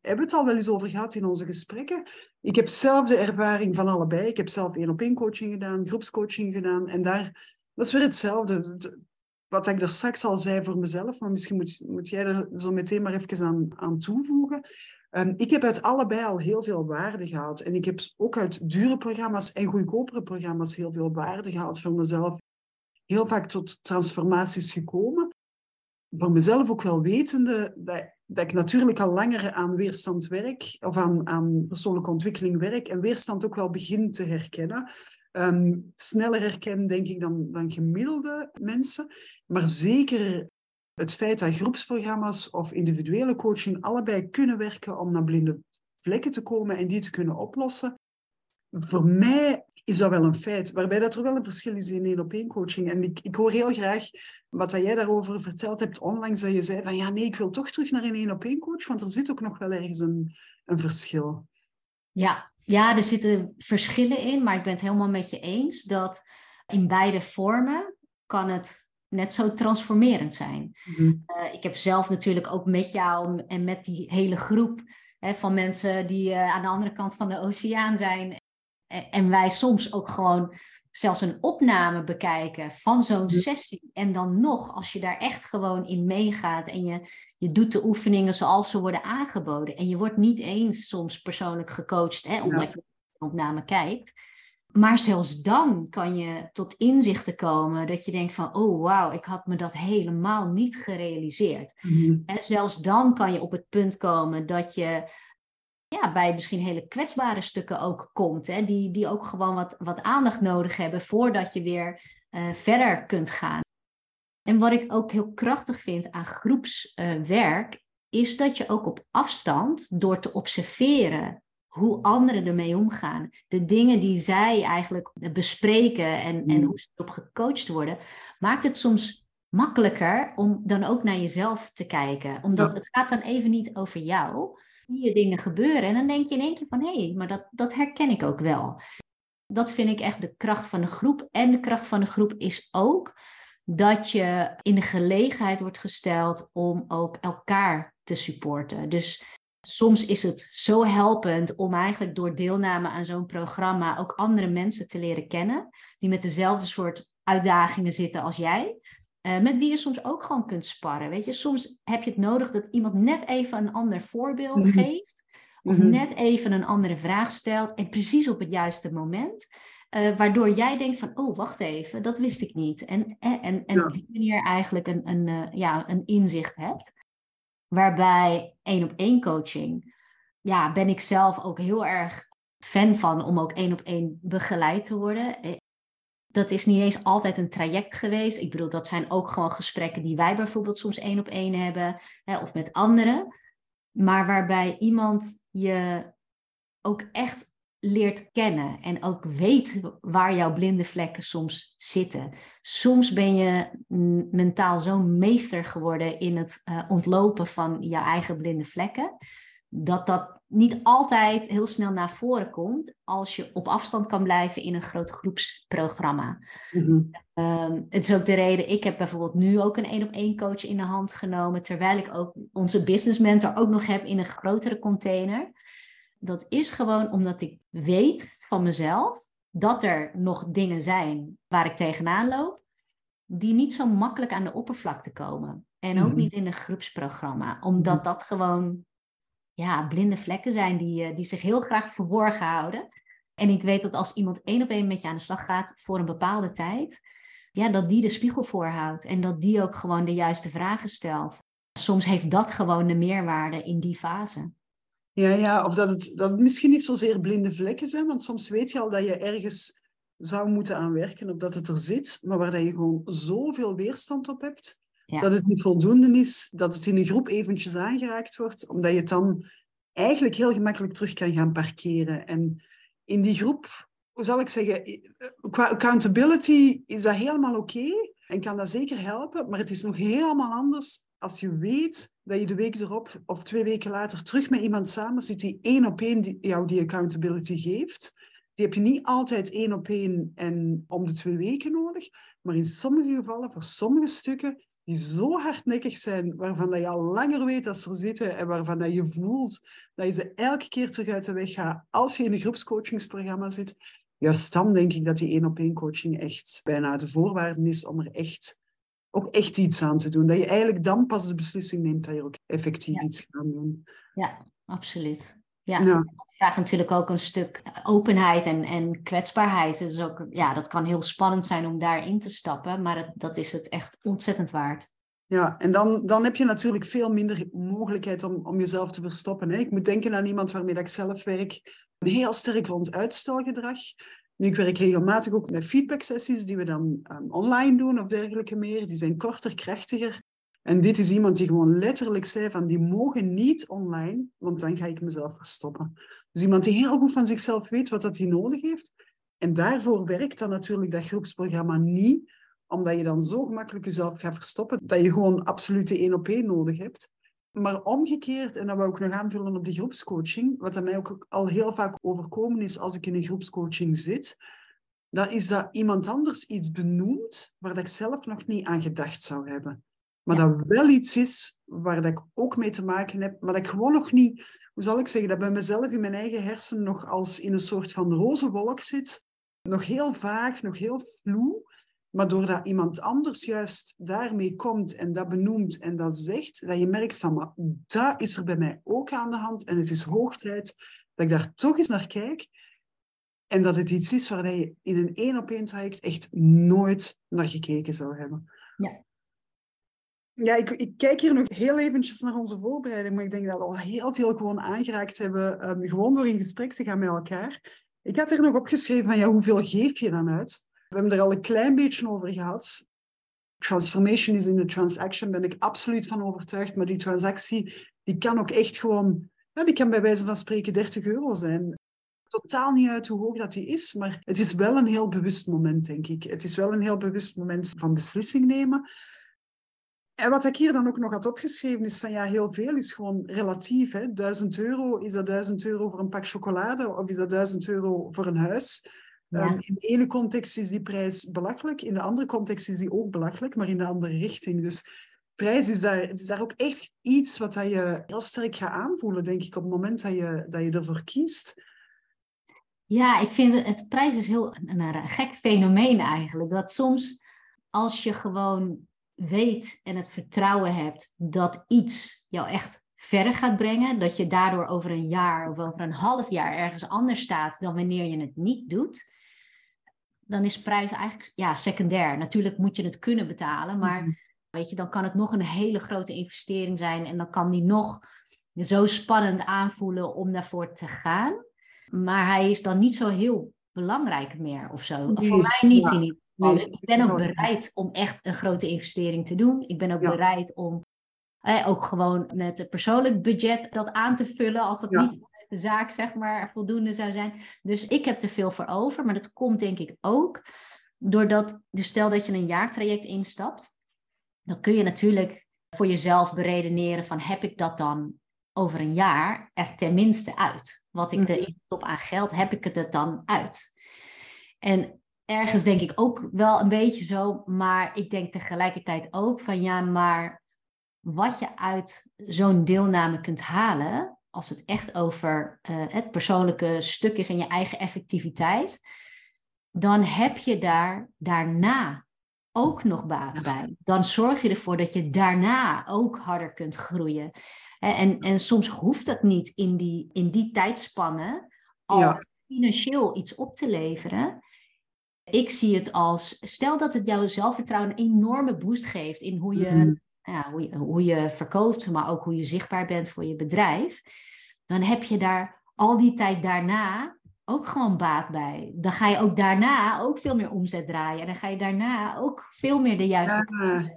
hebben het al wel eens over gehad in onze gesprekken. Ik heb zelf de ervaring van allebei. Ik heb zelf één-op-één coaching gedaan, groepscoaching gedaan. En daar, dat is weer hetzelfde. Wat ik er straks al zei voor mezelf, maar misschien moet, moet jij er zo meteen maar even aan, aan toevoegen. Um, ik heb uit allebei al heel veel waarde gehaald. En ik heb ook uit dure programma's en goedkopere programma's heel veel waarde gehaald voor mezelf. Heel vaak tot transformaties gekomen. Voor mezelf ook wel wetende dat, dat ik natuurlijk al langer aan weerstand werk, of aan, aan persoonlijke ontwikkeling werk, en weerstand ook wel begin te herkennen. Um, sneller herkennen, denk ik, dan, dan gemiddelde mensen. Maar zeker het feit dat groepsprogramma's of individuele coaching allebei kunnen werken om naar blinde vlekken te komen en die te kunnen oplossen. Voor mij is dat wel een feit, waarbij dat er wel een verschil is in één op één coaching. En ik, ik hoor heel graag wat dat jij daarover verteld hebt onlangs, dat je zei van ja, nee, ik wil toch terug naar een één op één coach, want er zit ook nog wel ergens een, een verschil.
Ja, ja, er zitten verschillen in, maar ik ben het helemaal met je eens dat in beide vormen kan het net zo transformerend zijn. Eh, ik heb zelf natuurlijk ook met jou en met die hele groep hè, van mensen die uh, aan de andere kant van de oceaan zijn. En wij soms ook gewoon zelfs een opname bekijken van zo'n sessie. En dan nog, als je daar echt gewoon in meegaat en je, je doet de oefeningen zoals ze worden aangeboden. En je wordt niet eens soms persoonlijk gecoacht, hè, omdat je een opname kijkt. Maar zelfs dan kan je tot inzichten komen dat je denkt van, oh wauw, ik had me dat helemaal niet gerealiseerd. En mhm. zelfs dan kan je op het punt komen dat je ja, bij misschien hele kwetsbare stukken ook komt, hè, die, die ook gewoon wat, wat aandacht nodig hebben voordat je weer uh, verder kunt gaan. En wat ik ook heel krachtig vind aan groepswerk, uh, is dat je ook op afstand, door te observeren hoe anderen ermee omgaan. De dingen die zij eigenlijk bespreken en, en mm. hoe ze erop gecoacht worden, maakt het soms makkelijker om dan ook naar jezelf te kijken. Omdat het gaat dan even niet over jou. Zie je dingen gebeuren en dan denk je in één keer van hé, hey, maar dat, dat herken ik ook wel. Dat vind ik echt de kracht van de groep. En de kracht van de groep is ook dat je in de gelegenheid wordt gesteld om ook elkaar te supporten. Dus soms is het zo helpend om eigenlijk door deelname aan zo'n programma ook andere mensen te leren kennen, die met dezelfde soort uitdagingen zitten als jij. Uh, met wie je soms ook gewoon kunt sparren. Weet je, soms heb je het nodig dat iemand net even een ander voorbeeld mhm. geeft. Of mhm. net even een andere vraag stelt. En precies op het juiste moment. Uh, waardoor jij denkt van, oh, wacht even, dat wist ik niet. En, en, en op die manier eigenlijk een, een, uh, ja, een inzicht hebt. Waarbij één op één coaching, ja, ben ik zelf ook heel erg fan van om ook één op één begeleid te worden. Eh, dat is niet eens altijd een traject geweest. Ik bedoel, dat zijn ook gewoon gesprekken die wij bijvoorbeeld soms één op één hebben, hè, of met anderen. Maar waarbij iemand je ook echt leert kennen en ook weet waar jouw blinde vlekken soms zitten. Soms ben je mentaal zo meester geworden in het uh, ontlopen van je eigen blinde vlekken, dat dat niet altijd heel snel naar voren komt als je op afstand kan blijven in een groot groepsprogramma. Mhm. Ehm, het is ook de reden, ik heb bijvoorbeeld nu ook een één op één coach in de hand genomen, terwijl ik ook onze business mentor ook nog heb in een grotere container dat is gewoon omdat ik weet van mezelf dat er nog dingen zijn waar ik tegenaan loop, die niet zo makkelijk aan de oppervlakte komen. En ook mhm. niet in een groepsprogramma, omdat mhm. dat gewoon ja, blinde vlekken zijn die, eh, die zich heel graag verborgen houden. En ik weet dat als iemand één op één met je aan de slag gaat voor een bepaalde tijd, ja, dat die de spiegel voorhoudt en dat die ook gewoon de juiste vragen stelt. Soms heeft dat gewoon de meerwaarde in die fase.
Ja, ja, of dat het, dat misschien niet zozeer blinde vlekken zijn, want soms weet je al dat je ergens zou moeten aan werken, of dat het er zit, maar waar dat je gewoon zoveel weerstand op hebt, dat het niet voldoende is, dat het in een groep eventjes aangeraakt wordt, omdat je het dan eigenlijk heel gemakkelijk terug kan gaan parkeren. En in die groep, hoe zal ik zeggen, qua accountability is dat helemaal oké en kan dat zeker helpen, maar het is nog helemaal anders als je weet dat je de week erop of twee weken later terug met iemand samen zit die één op één jou die accountability geeft. Die heb je niet altijd één op één en om de twee weken nodig. Maar in sommige gevallen, voor sommige stukken, die zo hardnekkig zijn, waarvan dat je al langer weet dat ze er zitten en waarvan dat je voelt dat je ze elke keer terug uit de weg gaat als je in een groepscoachingsprogramma zit, juist dan denk ik dat die één op één coaching echt bijna de voorwaarde is om er echt ook echt iets aan te doen. Dat je eigenlijk dan pas de beslissing neemt dat je ook effectief iets gaat doen.
Ja, absoluut. Ja, ja. dat vraagt natuurlijk ook een stuk openheid en, en kwetsbaarheid. Het is ook, ja, dat kan heel spannend zijn om daarin te stappen, maar het, dat is het echt ontzettend waard.
Ja, en dan, dan heb je natuurlijk veel minder mogelijkheid om, om jezelf te verstoppen. Hè. Ik moet denken aan iemand waarmee dat ik zelf werk, heel sterk rond uitstelgedrag. Nu, ik werk regelmatig ook met feedback-sessies die we dan um, online doen of dergelijke meer. Die zijn korter, krachtiger. En dit is iemand die gewoon letterlijk zei van die mogen niet online, want dan ga ik mezelf verstoppen. Dus iemand die heel goed van zichzelf weet wat dat hij nodig heeft. En daarvoor werkt dan natuurlijk dat groepsprogramma niet, omdat je dan zo gemakkelijk jezelf gaat verstoppen, dat je gewoon absolute één op één nodig hebt. Maar omgekeerd, en dat wou ik nog aanvullen op die groepscoaching, wat aan mij ook al heel vaak overkomen is als ik in een groepscoaching zit, dat is dat iemand anders iets benoemt waar ik zelf nog niet aan gedacht zou hebben. Maar dat wel iets is waar dat ik ook mee te maken heb, maar dat ik gewoon nog niet, hoe zal ik zeggen, dat bij mezelf in mijn eigen hersenen nog als in een soort van roze wolk zit. Nog heel vaag, nog heel vloe. Maar doordat iemand anders juist daarmee komt en dat benoemt en dat zegt, dat je merkt van, maar dat is er bij mij ook aan de hand en het is hoog tijd dat ik daar toch eens naar kijk. En dat het iets is waar je in een één op één traject echt nooit naar gekeken zou hebben.
Ja.
Ja, ik, ik, kijk hier nog heel eventjes naar onze voorbereiding, maar ik denk dat we al heel veel gewoon aangeraakt hebben, um, gewoon door in gesprek te gaan met elkaar. Ik had er nog opgeschreven van, ja, hoeveel geef je dan uit? We hebben er al een klein beetje over gehad. Transformation is in de transaction, ben ik absoluut van overtuigd. Maar die transactie, die kan ook echt gewoon, die kan bij wijze van spreken 30 euro zijn. Totaal niet uit hoe hoog dat die is, maar het is wel een heel bewust moment, denk ik. Het is wel een heel bewust moment van beslissing nemen. En wat ik hier dan ook nog had opgeschreven is van ja, heel veel is gewoon relatief. Hè. 1000 euro, is dat 1000 euro voor een pak chocolade of is dat 1000 euro voor een huis? Ehm, in de ene context is die prijs belachelijk, in de andere context is die ook belachelijk, maar in de andere richting. Dus prijs is daar, het is daar ook echt iets wat je heel sterk gaat aanvoelen, denk ik, op het moment dat je, dat je ervoor kiest.
Ja, ik vind het, het prijs is heel een, een gek fenomeen eigenlijk. Dat soms als je gewoon weet en het vertrouwen hebt dat iets jou echt verder gaat brengen, dat je daardoor over een jaar of over een half jaar ergens anders staat dan wanneer je het niet doet, dan is prijs eigenlijk ja, secundair. Natuurlijk moet je het kunnen betalen, maar mhm. weet je, dan kan het nog een hele grote investering zijn en dan kan die nog zo spannend aanvoelen om daarvoor te gaan. Maar hij is dan niet zo heel belangrijk meer of zo. Voor mij niet in ieder Dus ik ben ook bereid om echt een grote investering te doen. Ik ben ook bereid om ook gewoon met een persoonlijk budget dat aan te vullen als dat niet de zaak zeg maar voldoende zou zijn. Dus ik heb er veel voor over, maar dat komt denk ik ook doordat, dus stel dat je een jaartraject instapt, dan kun je natuurlijk voor jezelf beredeneren van heb ik dat dan over een jaar er tenminste uit? Wat ik erin mhm. stop aan geld, heb ik het er dan uit? En ergens denk ik ook wel een beetje zo, maar ik denk tegelijkertijd ook van ja, maar wat je uit zo'n deelname kunt halen, als het echt over uh, het persoonlijke stuk is en je eigen effectiviteit, dan heb je daar daarna ook nog baat bij. Dan zorg je ervoor dat je daarna ook harder kunt groeien. En, en soms hoeft dat niet in die, in die tijdspannen al financieel iets op te leveren. Ik zie het als, stel dat het jouw zelfvertrouwen een enorme boost geeft in hoe je mm-hmm ja, hoe, je, hoe je verkoopt, maar ook hoe je zichtbaar bent voor je bedrijf, dan heb je daar al die tijd daarna ook gewoon baat bij. Dan ga je ook daarna ook veel meer omzet draaien. En dan ga je daarna ook veel meer de juiste.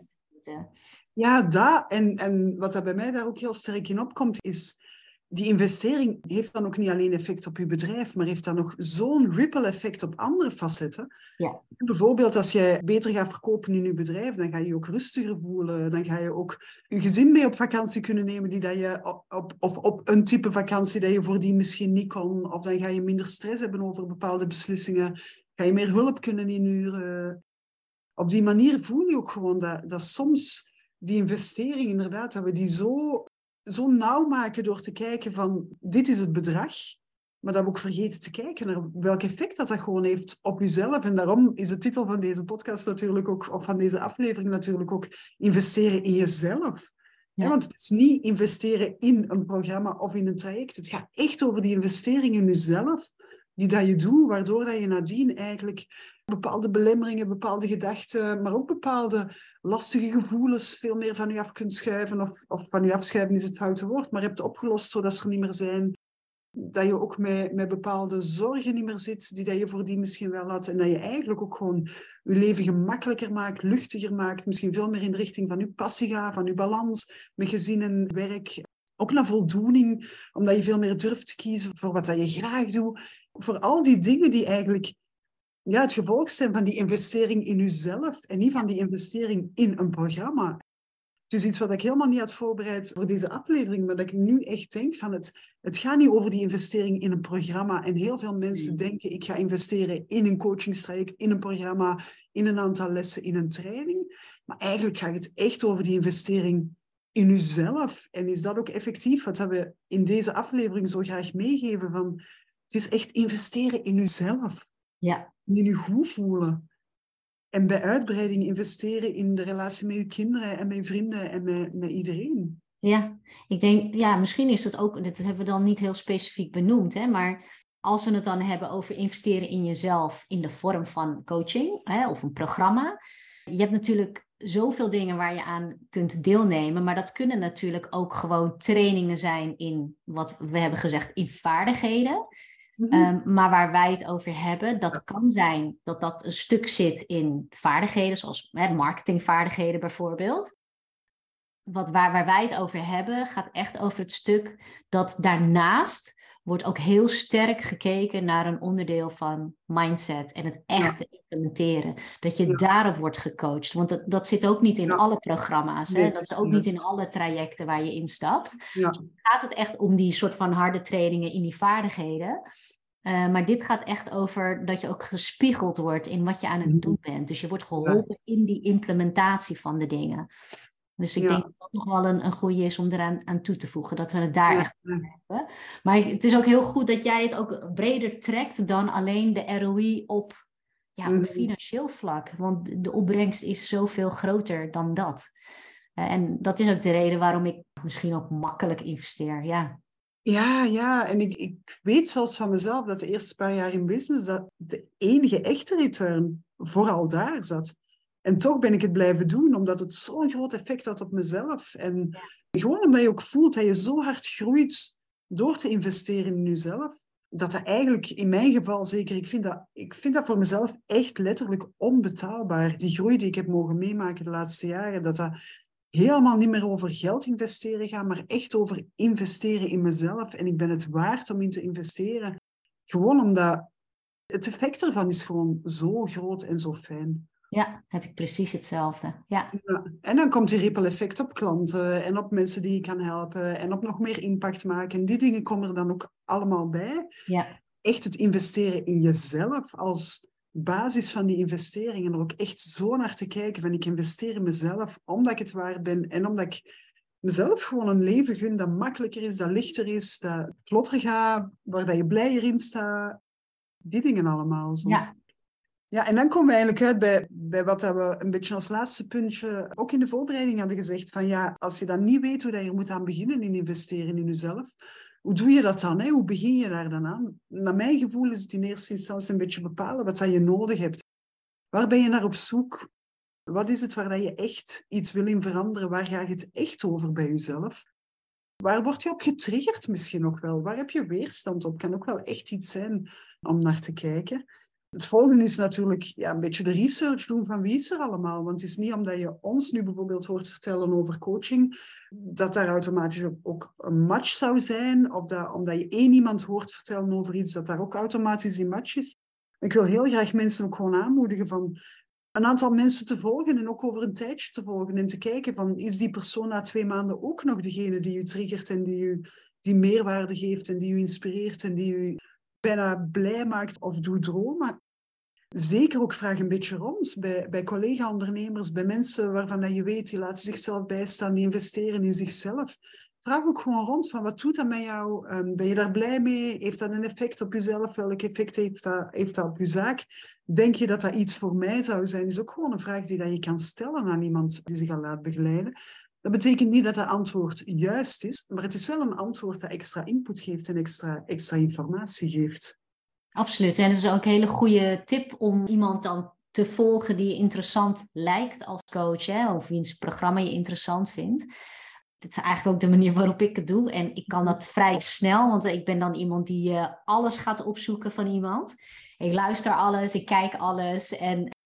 Ja, ja dat. En, en wat er bij mij daar ook heel sterk in opkomt, is die investering heeft dan ook niet alleen effect op je bedrijf, maar heeft dan nog zo'n ripple effect op andere facetten.
Ja.
Bijvoorbeeld als je beter gaat verkopen in je bedrijf, dan ga je je ook rustiger voelen. Dan ga je ook je gezin mee op vakantie kunnen nemen, die dat je op, of op een type vakantie dat je voordien misschien niet kon. Of dan ga je minder stress hebben over bepaalde beslissingen. Ga je meer hulp kunnen inhuren. Op die manier voel je ook gewoon dat, dat soms die investering inderdaad, dat we die zo, zo nauw maken door te kijken van dit is het bedrag, maar dat we ook vergeten te kijken naar welk effect dat dat gewoon heeft op jezelf. En daarom is de titel van deze podcast natuurlijk ook, of van deze aflevering natuurlijk ook, investeren in jezelf. Ja. want het is niet investeren in een programma of in een traject. Het gaat echt over die investering in jezelf, die dat je doet, waardoor dat je nadien eigenlijk bepaalde belemmeringen, bepaalde gedachten, maar ook bepaalde lastige gevoelens veel meer van je af kunt schuiven. Of, of van je afschuiven is het foute woord, maar hebt opgelost zodat ze er niet meer zijn dat je ook met, met bepaalde zorgen niet meer zit, die dat je voordien misschien wel had. En dat je eigenlijk ook gewoon je leven gemakkelijker maakt, luchtiger maakt. Misschien veel meer in de richting van je passie gaat, van je balans met gezin en werk. Ook naar voldoening, omdat je veel meer durft te kiezen voor wat dat je graag doet. Voor al die dingen die eigenlijk ja, het gevolg zijn van die investering in jezelf en niet van die investering in een programma. Het is iets wat ik helemaal niet had voorbereid voor deze aflevering, maar dat ik nu echt denk van het, het gaat niet over die investering in een programma. En heel veel mensen denken, ik ga investeren in een coachingstraject, in een programma, in een aantal lessen, in een training. Maar eigenlijk gaat het echt over die investering in jezelf. En is dat ook effectief wat we in deze aflevering zo graag meegeven van, het is echt investeren in jezelf.
Ja.
In je goed voelen. En bij uitbreiding investeren in de relatie met je kinderen en met je vrienden en met, met iedereen.
Ja, ik denk, ja, misschien is dat ook, dat hebben we dan niet heel specifiek benoemd, hè, maar als we het dan hebben over investeren in jezelf in de vorm van coaching hè, of een programma. Je hebt natuurlijk zoveel dingen waar je aan kunt deelnemen, maar dat kunnen natuurlijk ook gewoon trainingen zijn in wat we hebben gezegd, in vaardigheden. Mhm. Ehm, maar waar wij het over hebben, dat kan zijn dat dat een stuk zit in vaardigheden, zoals hè, marketingvaardigheden bijvoorbeeld. Wat, waar, waar wij het over hebben, gaat echt over het stuk dat daarnaast wordt ook heel sterk gekeken naar een onderdeel van mindset en het echt te implementeren. Dat je daarop wordt gecoacht. Want dat, dat zit ook niet in alle programma's. Hè? Dat is ook niet in alle trajecten waar je instapt. Ja. Dus gaat het echt om die soort van harde trainingen in die vaardigheden. Uh, maar dit gaat echt over dat je ook gespiegeld wordt in wat je aan het mhm. doen bent. Dus je wordt geholpen in die implementatie van de dingen. Dus ik denk dat dat nog wel een, een goede is om eraan aan toe te voegen, dat we het daar echt aan hebben. Maar het is ook heel goed dat jij het ook breder trekt dan alleen de ROI op, ja, op mhm. financieel vlak. Want de opbrengst is zoveel groter dan dat. Uh, en dat is ook de reden waarom ik misschien ook makkelijk investeer. Ja.
Ja, ja, en ik, ik weet zelfs van mezelf dat de eerste paar jaar in business dat de enige echte return vooral daar zat. En toch ben ik het blijven doen, omdat het zo'n groot effect had op mezelf. En gewoon omdat je ook voelt dat je zo hard groeit door te investeren in jezelf, dat dat eigenlijk in mijn geval zeker, ik vind dat, ik vind dat voor mezelf echt letterlijk onbetaalbaar. Die groei die ik heb mogen meemaken de laatste jaren, dat dat helemaal niet meer over geld investeren gaat, maar echt over investeren in mezelf. En ik ben het waard om in te investeren. Gewoon omdat het effect ervan is gewoon zo groot en zo fijn.
Ja, heb ik precies hetzelfde. Ja. ja.
En dan komt die ripple effect op klanten en op mensen die je kan helpen en op nog meer impact maken. En die dingen komen er dan ook allemaal bij.
Ja.
Echt het investeren in jezelf als basis van die investeringen er ook echt zo naar te kijken van ik investeer in mezelf omdat ik het waard ben en omdat ik mezelf gewoon een leven gun dat makkelijker is, dat lichter is, dat vlotter gaat, waar dat je blijer in staat. Die dingen allemaal. Zo.
Ja.
Ja, en dan komen we eigenlijk uit bij, bij wat we een beetje als laatste puntje ook in de voorbereiding hadden gezegd. Van ja, als je dan niet weet hoe dat je moet aan beginnen in investeren in jezelf, hoe doe je dat dan? Hè? Hoe begin je daar dan aan? Naar mijn gevoel is het in eerste instantie een beetje bepalen wat je nodig hebt. Waar ben je naar op zoek? Wat is het waar dat je echt iets wil in veranderen? Waar ga je het echt over bij jezelf? Waar word je op getriggerd misschien ook wel? Waar heb je weerstand op? Kan ook wel echt iets zijn om naar te kijken. Het volgende is natuurlijk ja, een beetje de research doen van wie is er allemaal. Want het is niet omdat je ons nu bijvoorbeeld hoort vertellen over coaching, dat daar automatisch ook een match zou zijn. Of dat, omdat je één iemand hoort vertellen over iets, dat daar ook automatisch een match is. Ik wil heel graag mensen ook gewoon aanmoedigen van een aantal mensen te volgen en ook over een tijdje te volgen en te kijken van is die persoon na twee maanden ook nog degene die u triggert en die u die meerwaarde geeft en die u inspireert en die u bijna blij maakt of doet dromen. zeker ook vraag een beetje rond bij, bij collega-ondernemers, bij mensen waarvan dat je weet, die laten zichzelf bijstaan, die investeren in zichzelf. Vraag ook gewoon rond van wat doet dat met jou? Um, ben je daar blij mee? Heeft dat een effect op jezelf? Welk effect heeft dat, heeft dat op je zaak? Denk je dat dat iets voor mij zou zijn? is ook gewoon een vraag die dat je kan stellen aan iemand die zich al laat begeleiden. Dat betekent niet dat het antwoord juist is, maar het is wel een antwoord dat extra input geeft en extra, extra informatie geeft.
Absoluut. En het is ook een hele goede tip om iemand dan te volgen die je interessant lijkt als coach, hè, of wiens programma je interessant vindt. Dit is eigenlijk ook de manier waarop ik het doe. En ik kan dat vrij snel, want ik ben dan iemand die uh, alles gaat opzoeken van iemand. Ik luister alles, ik kijk alles. En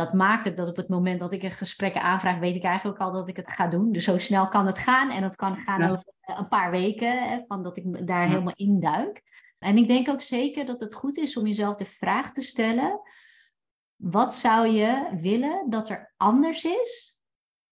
dat maakt het dat op het moment dat ik een gesprek aanvraag, weet ik eigenlijk al dat ik het ga doen. Dus zo snel kan het gaan. En dat kan gaan over een paar weken, hè, van dat ik daar helemaal induik. En ik denk ook zeker dat het goed is om jezelf de vraag te stellen: wat zou je willen dat er anders is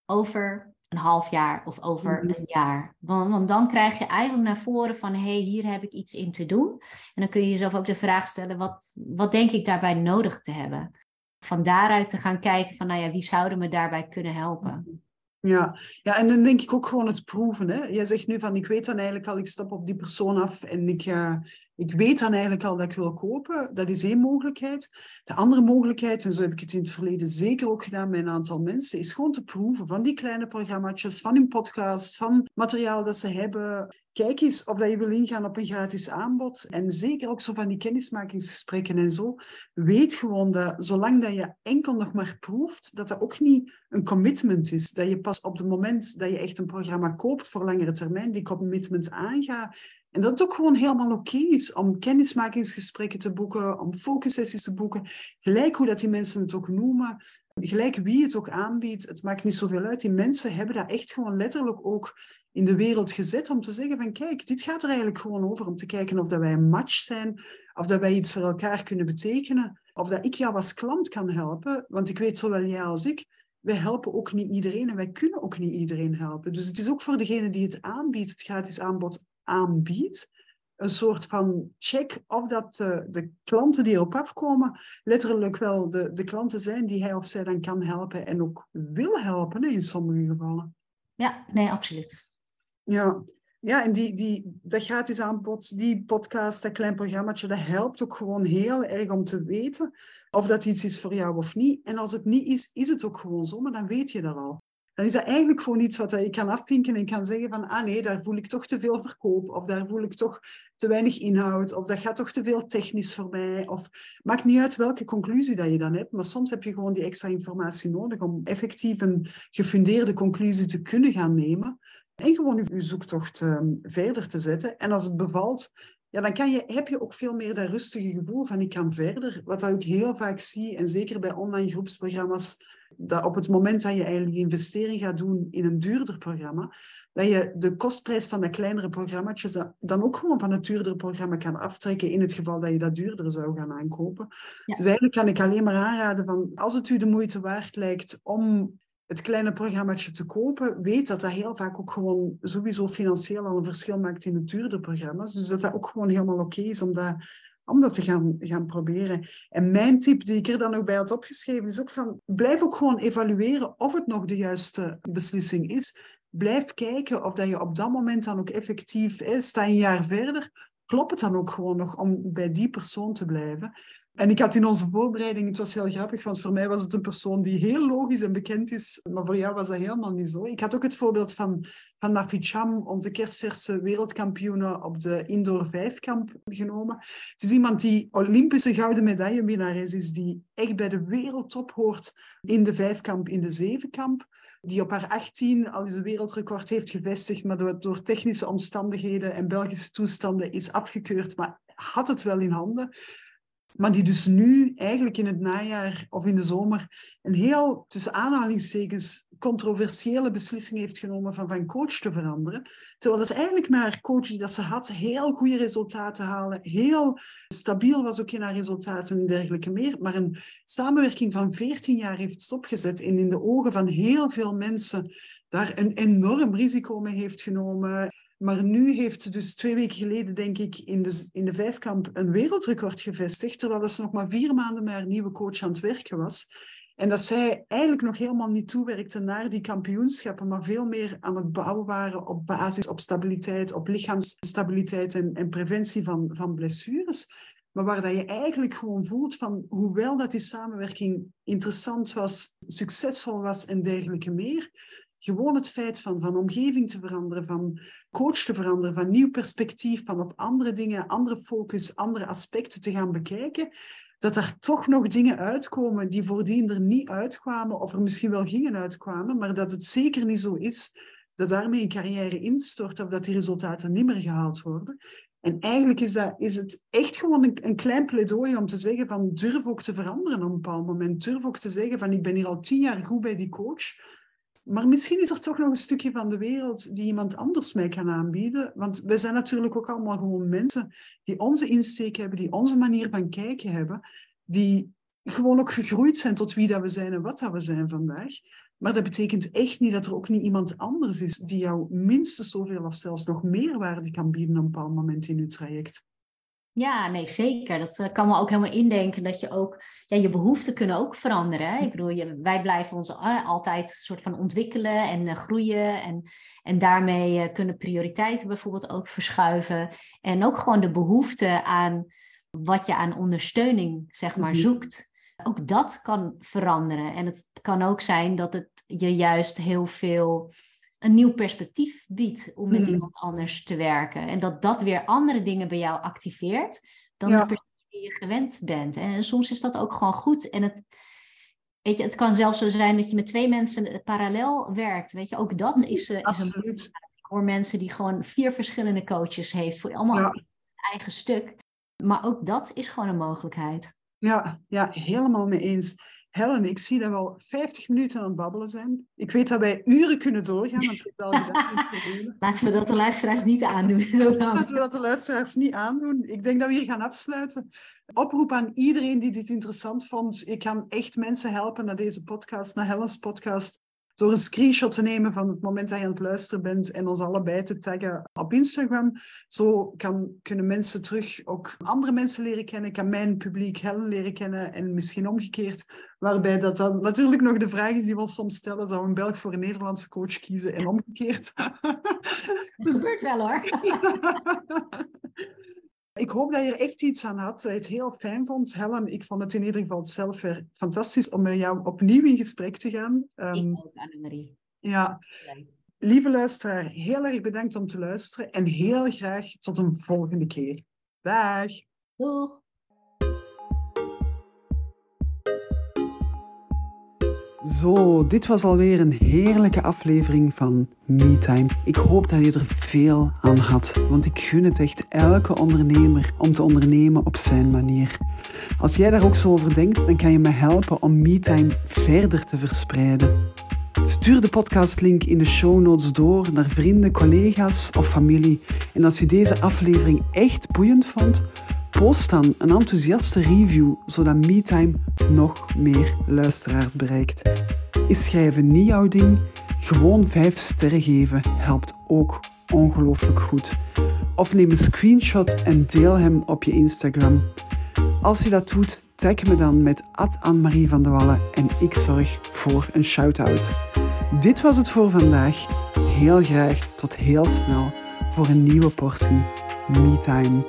over een half jaar of over mhm. een jaar? Want, want, dan krijg je eigenlijk naar voren van: hé, hey, hier heb ik iets in te doen. En dan kun je jezelf ook de vraag stellen: wat, wat denk ik daarbij nodig te hebben? Van daaruit te gaan kijken van, nou ja, wie zouden me daarbij kunnen helpen?
Ja. ja, en dan denk ik ook gewoon het proeven. Hè? Jij zegt nu van, ik weet dan eigenlijk al, ik stap op die persoon af en ik, uh, ik weet dan eigenlijk al dat ik wil kopen. Dat is één mogelijkheid. De andere mogelijkheid, en zo heb ik het in het verleden zeker ook gedaan met een aantal mensen, is gewoon te proeven van die kleine programma's, van hun podcast, van materiaal dat ze hebben. Kijk eens of dat je wil ingaan op een gratis aanbod. En zeker ook zo van die kennismakingsgesprekken en zo. Weet gewoon dat zolang dat je enkel nog maar proeft, dat dat ook niet een commitment is. Dat je pas op het moment dat je echt een programma koopt voor langere termijn, die commitment aangaat. En dat het ook gewoon helemaal oké is om kennismakingsgesprekken te boeken, om focussessies te boeken. Gelijk hoe dat die mensen het ook noemen, gelijk wie het ook aanbiedt, het maakt niet zoveel uit. Die mensen hebben dat echt gewoon letterlijk ook in de wereld gezet om te zeggen van kijk, dit gaat er eigenlijk gewoon over om te kijken of dat wij een match zijn, of dat wij iets voor elkaar kunnen betekenen, of dat ik jou als klant kan helpen. Want ik weet zowel jij als ik, wij helpen ook niet iedereen en wij kunnen ook niet iedereen helpen. Dus het is ook voor degene die het aanbiedt, het gratis aanbod aanbiedt, een soort van check of dat de, de klanten die erop afkomen letterlijk wel de, de klanten zijn die hij of zij dan kan helpen en ook wil helpen in sommige gevallen.
Ja, nee, absoluut.
Ja, ja en die, die, dat gratis aanbod, die podcast, dat klein programmaatje, dat helpt ook gewoon heel erg om te weten of dat iets is voor jou of niet. En als het niet is, is het ook gewoon zo, maar dan weet je dat al dan is dat eigenlijk gewoon iets wat je kan afvinken en kan zeggen van, ah nee, daar voel ik toch te veel verkoop, of daar voel ik toch te weinig inhoud, of dat gaat toch te veel technisch voor mij, of maakt niet uit welke conclusie dat je dan hebt, maar soms heb je gewoon die extra informatie nodig om effectief een gefundeerde conclusie te kunnen gaan nemen en gewoon je zoektocht um, verder te zetten. En als het bevalt, ja, dan kan je, heb je ook veel meer dat rustige gevoel van ik kan verder. Wat ik heel vaak zie, en zeker bij online groepsprogramma's, dat op het moment dat je eigenlijk investering gaat doen in een duurder programma, dat je de kostprijs van dat kleinere programmaatjes dan ook gewoon van het duurdere programma kan aftrekken in het geval dat je dat duurder zou gaan aankopen. Dus eigenlijk kan ik alleen maar aanraden van als het u de moeite waard lijkt om het kleine programmaatje te kopen, weet dat dat heel vaak ook gewoon sowieso financieel al een verschil maakt in het duurdere programma's. Dus dat dat ook gewoon helemaal oké is om dat om dat te gaan, gaan proberen. En mijn tip die ik er dan ook bij had opgeschreven is ook van blijf ook gewoon evalueren of het nog de juiste beslissing is. Blijf kijken of dat je op dat moment dan ook effectief is. Sta een jaar verder, klopt het dan ook gewoon nog om bij die persoon te blijven. En ik had in onze voorbereiding, het was heel grappig, want voor mij was het een persoon die heel logisch en bekend is, maar voor jou was dat helemaal niet zo. Ik had ook het voorbeeld van, van Nafi Cham, onze kerstverse wereldkampioene op de indoor vijfkamp genomen. Het is iemand die Olympische gouden medaillewinnares is, die echt bij de wereldtop hoort in de vijfkamp, in de zevenkamp die op haar 18 al eens een wereldrecord heeft gevestigd, maar door, door technische omstandigheden en Belgische toestanden is afgekeurd, maar had het wel in handen. Maar die dus nu eigenlijk in het najaar of in de zomer een heel, tussen aanhalingstekens, controversiële beslissing heeft genomen van van coach te veranderen. Terwijl dat eigenlijk met haar coach die dat ze had heel goede resultaten halen, heel stabiel was ook in haar resultaten en dergelijke meer, maar een samenwerking van 14 jaar heeft stopgezet en in de ogen van heel veel mensen daar een enorm risico mee heeft genomen Maar nu heeft dus twee weken geleden, denk ik, in de, in de vijfkamp een wereldrecord gevestigd, terwijl ze nog maar vier maanden met haar nieuwe coach aan het werken was. En dat zij eigenlijk nog helemaal niet toewerkte naar die kampioenschappen, maar veel meer aan het bouwen waren op basis, op stabiliteit, op lichaamsstabiliteit en, en preventie van, van blessures. Maar waar dat je eigenlijk gewoon voelt van, hoewel dat die samenwerking interessant was, succesvol was en dergelijke meer, gewoon het feit van, van omgeving te veranderen, van coach te veranderen, van nieuw perspectief, van op andere dingen, andere focus, andere aspecten te gaan bekijken, dat er toch nog dingen uitkomen die voordien er niet uitkwamen, of er misschien wel gingen uitkwamen, maar dat het zeker niet zo is dat daarmee een carrière instort of dat die resultaten niet meer gehaald worden. En eigenlijk is, dat, is het echt gewoon een, een, klein pleidooi om te zeggen van durf ook te veranderen op een bepaald moment. Durf ook te zeggen van ik ben hier al tien jaar goed bij die coach. Maar misschien is er toch nog een stukje van de wereld die iemand anders mij kan aanbieden. Want wij zijn natuurlijk ook allemaal gewoon mensen die onze insteek hebben, die onze manier van kijken hebben, die gewoon ook gegroeid zijn tot wie dat we zijn en wat dat we zijn vandaag. Maar dat betekent echt niet dat er ook niet iemand anders is die jou minstens zoveel of zelfs nog meer waarde kan bieden op een bepaald moment in je traject.
Ja, nee, zeker. Dat uh, kan me ook helemaal indenken dat je ook, ja, je behoeften kunnen ook veranderen. Hè? Ik bedoel, je, wij blijven ons uh, altijd soort van ontwikkelen en uh, groeien en, en daarmee kunnen prioriteiten bijvoorbeeld ook verschuiven. En ook gewoon de behoefte aan wat je aan ondersteuning, zeg maar, mhm. zoekt. Ook dat kan veranderen. En het kan ook zijn dat het je juist heel veel een nieuw perspectief biedt om met mm. iemand anders te werken. En dat dat weer andere dingen bij jou activeert dan de persoon die je gewend bent. En soms is dat ook gewoon goed. En het, weet je, het kan zelfs zo zijn dat je met twee mensen parallel werkt. Weet je, ook dat is, uh, is een voor mensen die gewoon vier verschillende coaches heeft voor allemaal ja. eigen stuk. Maar ook dat is gewoon een mogelijkheid.
Ja, ja, helemaal mee eens. Helen, ik zie dat we al 50 minuten aan het babbelen zijn. Ik weet dat wij uren kunnen doorgaan. Want wel
Laten we dat de luisteraars niet aandoen.
Laten we dat de luisteraars niet aandoen. Ik denk dat we hier gaan afsluiten. Oproep aan iedereen die dit interessant vond. Ik kan echt mensen helpen naar deze podcast, naar Helen's podcast door een screenshot te nemen van het moment dat je aan het luisteren bent en ons allebei te taggen op Instagram. Zo kan, kunnen mensen terug ook andere mensen leren kennen, kan mijn publiek Helen leren kennen en misschien omgekeerd. Waarbij dat dan natuurlijk nog de vraag is die we ons soms stellen, zou een Belg voor een Nederlandse coach kiezen en omgekeerd?
Dat gebeurt wel hoor.
Ik hoop dat je er echt iets aan had, dat je het heel fijn vond. Helen, ik vond het in ieder geval zelf weer fantastisch om met jou opnieuw in gesprek te gaan.
Um, ik ook, Annemarie.
Ja. Lieve luisteraar, heel erg bedankt om te luisteren en heel graag tot een volgende keer. Dag.
Doeg.
Zo, dit was alweer een heerlijke aflevering van MeTime. Ik hoop dat je er veel aan had, want ik gun het echt elke ondernemer om te ondernemen op zijn manier. Als jij daar ook zo over denkt, dan kan je me helpen om MeTime verder te verspreiden. Stuur de podcastlink in de show notes door naar vrienden, collega's of familie. En als je deze aflevering echt boeiend vond, Post dan een enthousiaste review, zodat MeTime nog meer luisteraars bereikt. Is schrijven niet jouw ding? Gewoon 5 sterren geven helpt ook ongelooflijk goed. Of neem een screenshot en deel hem op je Instagram. Als je dat doet, tag me dan met Anne-Marie van de Wallen en ik zorg voor een shout-out. Dit was het voor vandaag. Heel graag tot heel snel voor een nieuwe portie MeTime.